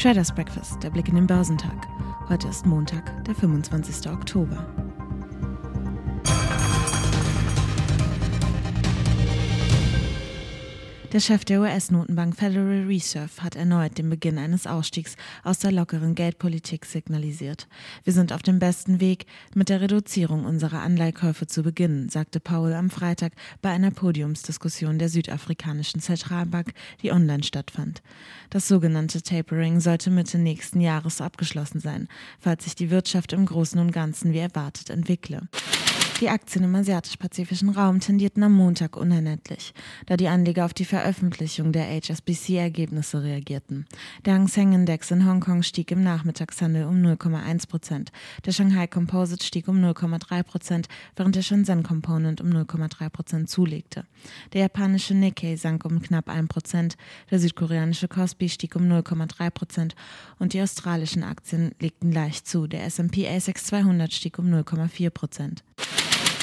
Traders Breakfast, der Blick in den Börsentag. Heute ist Montag, der 25. Oktober. Der Chef der US-Notenbank Federal Reserve hat erneut den Beginn eines Ausstiegs aus der lockeren Geldpolitik signalisiert. Wir sind auf dem besten Weg, mit der Reduzierung unserer Anleihkäufe zu beginnen, sagte Powell am Freitag bei einer Podiumsdiskussion der südafrikanischen Zentralbank, die online stattfand. Das sogenannte Tapering sollte Mitte nächsten Jahres abgeschlossen sein, falls sich die Wirtschaft im Großen und Ganzen wie erwartet entwickle. Die Aktien im asiatisch-pazifischen Raum tendierten am Montag unerlässlich, da die Anleger auf die Veröffentlichung der HSBC-Ergebnisse reagierten. Der Hang Seng Index in Hongkong stieg im Nachmittagshandel um 0,1 Prozent. Der Shanghai Composite stieg um 0,3 Prozent, während der Shenzhen Component um 0,3 Prozent zulegte. Der japanische Nikkei sank um knapp 1 Prozent, der südkoreanische Kospi stieg um 0,3 Prozent und die australischen Aktien legten leicht zu. Der S&P ASX 200 stieg um 0,4 Prozent.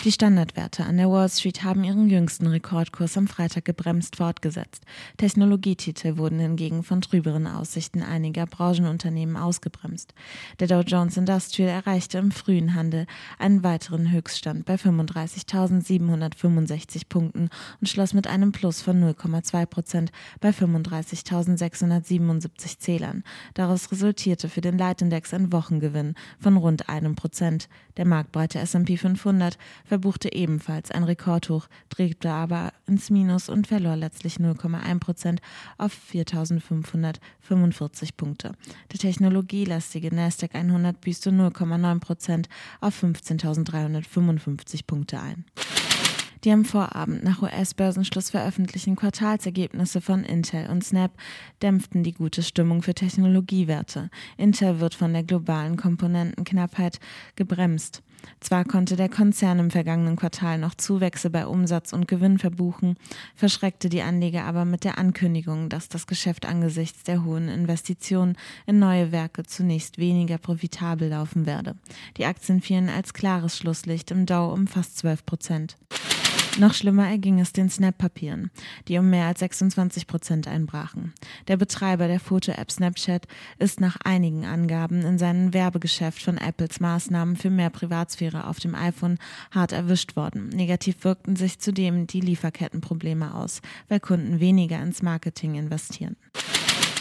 Die Standardwerte an der Wall Street haben ihren jüngsten Rekordkurs am Freitag gebremst fortgesetzt. Technologietitel wurden hingegen von trüberen Aussichten einiger Branchenunternehmen ausgebremst. Der Dow Jones Industrial erreichte im frühen Handel einen weiteren Höchststand bei 35.765 Punkten und schloss mit einem Plus von 0,2 Prozent bei 35.677 Zählern. Daraus resultierte für den Leitindex ein Wochengewinn von rund einem Prozent. Der marktbreite S&P 500 verbuchte ebenfalls ein Rekordhoch, drehte aber ins Minus und verlor letztlich 0,1 Prozent auf 4.545 Punkte. Der technologielastige Nasdaq 100 büßte 0,9 Prozent auf 15.355 Punkte ein. Die am Vorabend nach US-Börsenschluss veröffentlichten Quartalsergebnisse von Intel und Snap dämpften die gute Stimmung für Technologiewerte. Intel wird von der globalen Komponentenknappheit gebremst. Zwar konnte der Konzern im vergangenen Quartal noch Zuwächse bei Umsatz und Gewinn verbuchen, verschreckte die Anleger aber mit der Ankündigung, dass das Geschäft angesichts der hohen Investitionen in neue Werke zunächst weniger profitabel laufen werde. Die Aktien fielen als klares Schlusslicht im Dow um fast 12 Prozent. Noch schlimmer erging es den Snap-Papieren, die um mehr als 26 Prozent einbrachen. Der Betreiber der Foto-App Snapchat ist nach einigen Angaben in seinem Werbegeschäft von Apples Maßnahmen für mehr Privatsphäre auf dem iPhone hart erwischt worden. Negativ wirkten sich zudem die Lieferkettenprobleme aus, weil Kunden weniger ins Marketing investieren.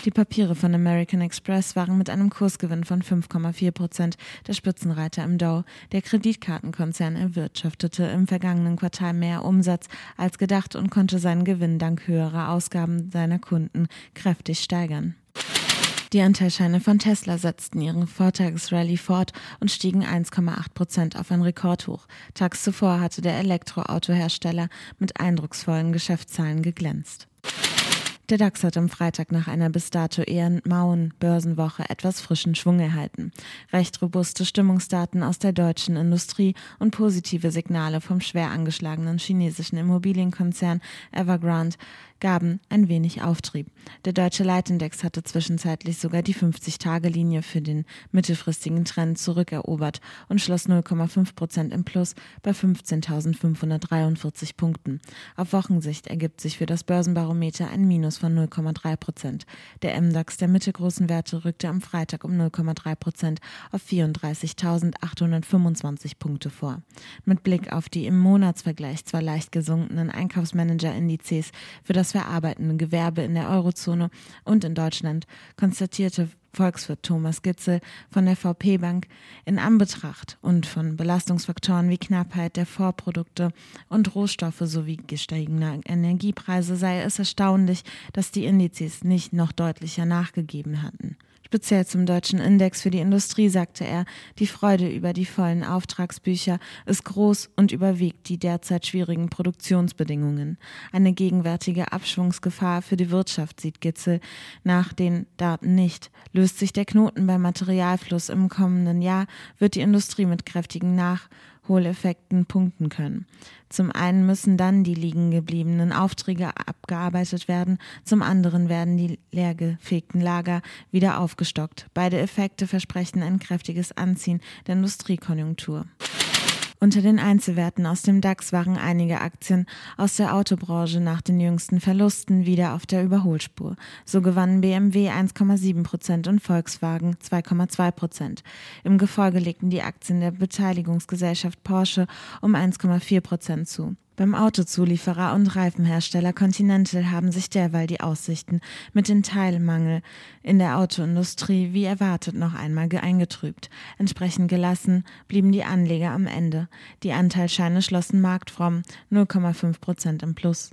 Die Papiere von American Express waren mit einem Kursgewinn von 5,4 Prozent der Spitzenreiter im Dow. Der Kreditkartenkonzern erwirtschaftete im vergangenen Quartal mehr Umsatz als gedacht und konnte seinen Gewinn dank höherer Ausgaben seiner Kunden kräftig steigern. Die Anteilscheine von Tesla setzten ihre Vortagesrallye fort und stiegen 1,8 Prozent auf ein Rekordhoch. Tags zuvor hatte der Elektroautohersteller mit eindrucksvollen Geschäftszahlen geglänzt. Der DAX hat am Freitag nach einer bis dato eher mauen Börsenwoche etwas frischen Schwung erhalten. Recht robuste Stimmungsdaten aus der deutschen Industrie und positive Signale vom schwer angeschlagenen chinesischen Immobilienkonzern Evergrande gaben ein wenig Auftrieb. Der deutsche Leitindex hatte zwischenzeitlich sogar die 50-Tage-Linie für den mittelfristigen Trend zurückerobert und schloss 0,5 Prozent im Plus bei 15.543 Punkten. Auf Wochensicht ergibt sich für das Börsenbarometer ein Minus von 0,3 Prozent. Der MDAX der mittelgroßen Werte rückte am Freitag um 0,3 Prozent auf 34.825 Punkte vor. Mit Blick auf die im Monatsvergleich zwar leicht gesunkenen Einkaufsmanager-Indizes für das das verarbeitende Gewerbe in der Eurozone und in Deutschland, konstatierte Volkswirt Thomas Gitzel von der VP Bank in Anbetracht und von Belastungsfaktoren wie Knappheit der Vorprodukte und Rohstoffe sowie gestiegener Energiepreise sei es erstaunlich, dass die Indizes nicht noch deutlicher nachgegeben hatten. Speziell zum deutschen Index für die Industrie sagte er, die Freude über die vollen Auftragsbücher ist groß und überwiegt die derzeit schwierigen Produktionsbedingungen. Eine gegenwärtige Abschwungsgefahr für die Wirtschaft sieht Gitzel nach den Daten nicht. Löst sich der Knoten beim Materialfluss im kommenden Jahr, wird die Industrie mit kräftigen Nach Hohleffekten punkten können. Zum einen müssen dann die liegen gebliebenen Aufträge abgearbeitet werden, zum anderen werden die leergefegten Lager wieder aufgestockt. Beide Effekte versprechen ein kräftiges Anziehen der Industriekonjunktur. Unter den Einzelwerten aus dem DAX waren einige Aktien aus der Autobranche nach den jüngsten Verlusten wieder auf der Überholspur. So gewannen BMW 1,7 Prozent und Volkswagen 2,2 Prozent. Im Gefolge legten die Aktien der Beteiligungsgesellschaft Porsche um 1,4 Prozent zu. Beim Autozulieferer und Reifenhersteller Continental haben sich derweil die Aussichten mit dem Teilmangel in der Autoindustrie wie erwartet noch einmal eingetrübt. Entsprechend gelassen blieben die Anleger am Ende. Die Anteilscheine schlossen marktfromm 0,5 Prozent im Plus.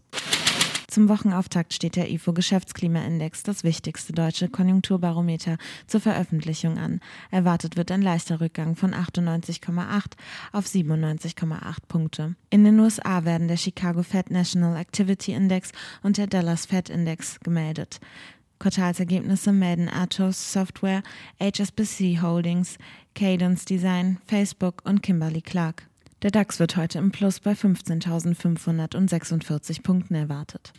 Zum Wochenauftakt steht der IFO Geschäftsklimaindex, das wichtigste deutsche Konjunkturbarometer, zur Veröffentlichung an. Erwartet wird ein leichter Rückgang von 98,8 auf 97,8 Punkte. In den USA werden der Chicago Fed National Activity Index und der Dallas Fed Index gemeldet. Quartalsergebnisse melden Atos Software, HSBC Holdings, Cadence Design, Facebook und Kimberly Clark. Der DAX wird heute im Plus bei 15.546 Punkten erwartet.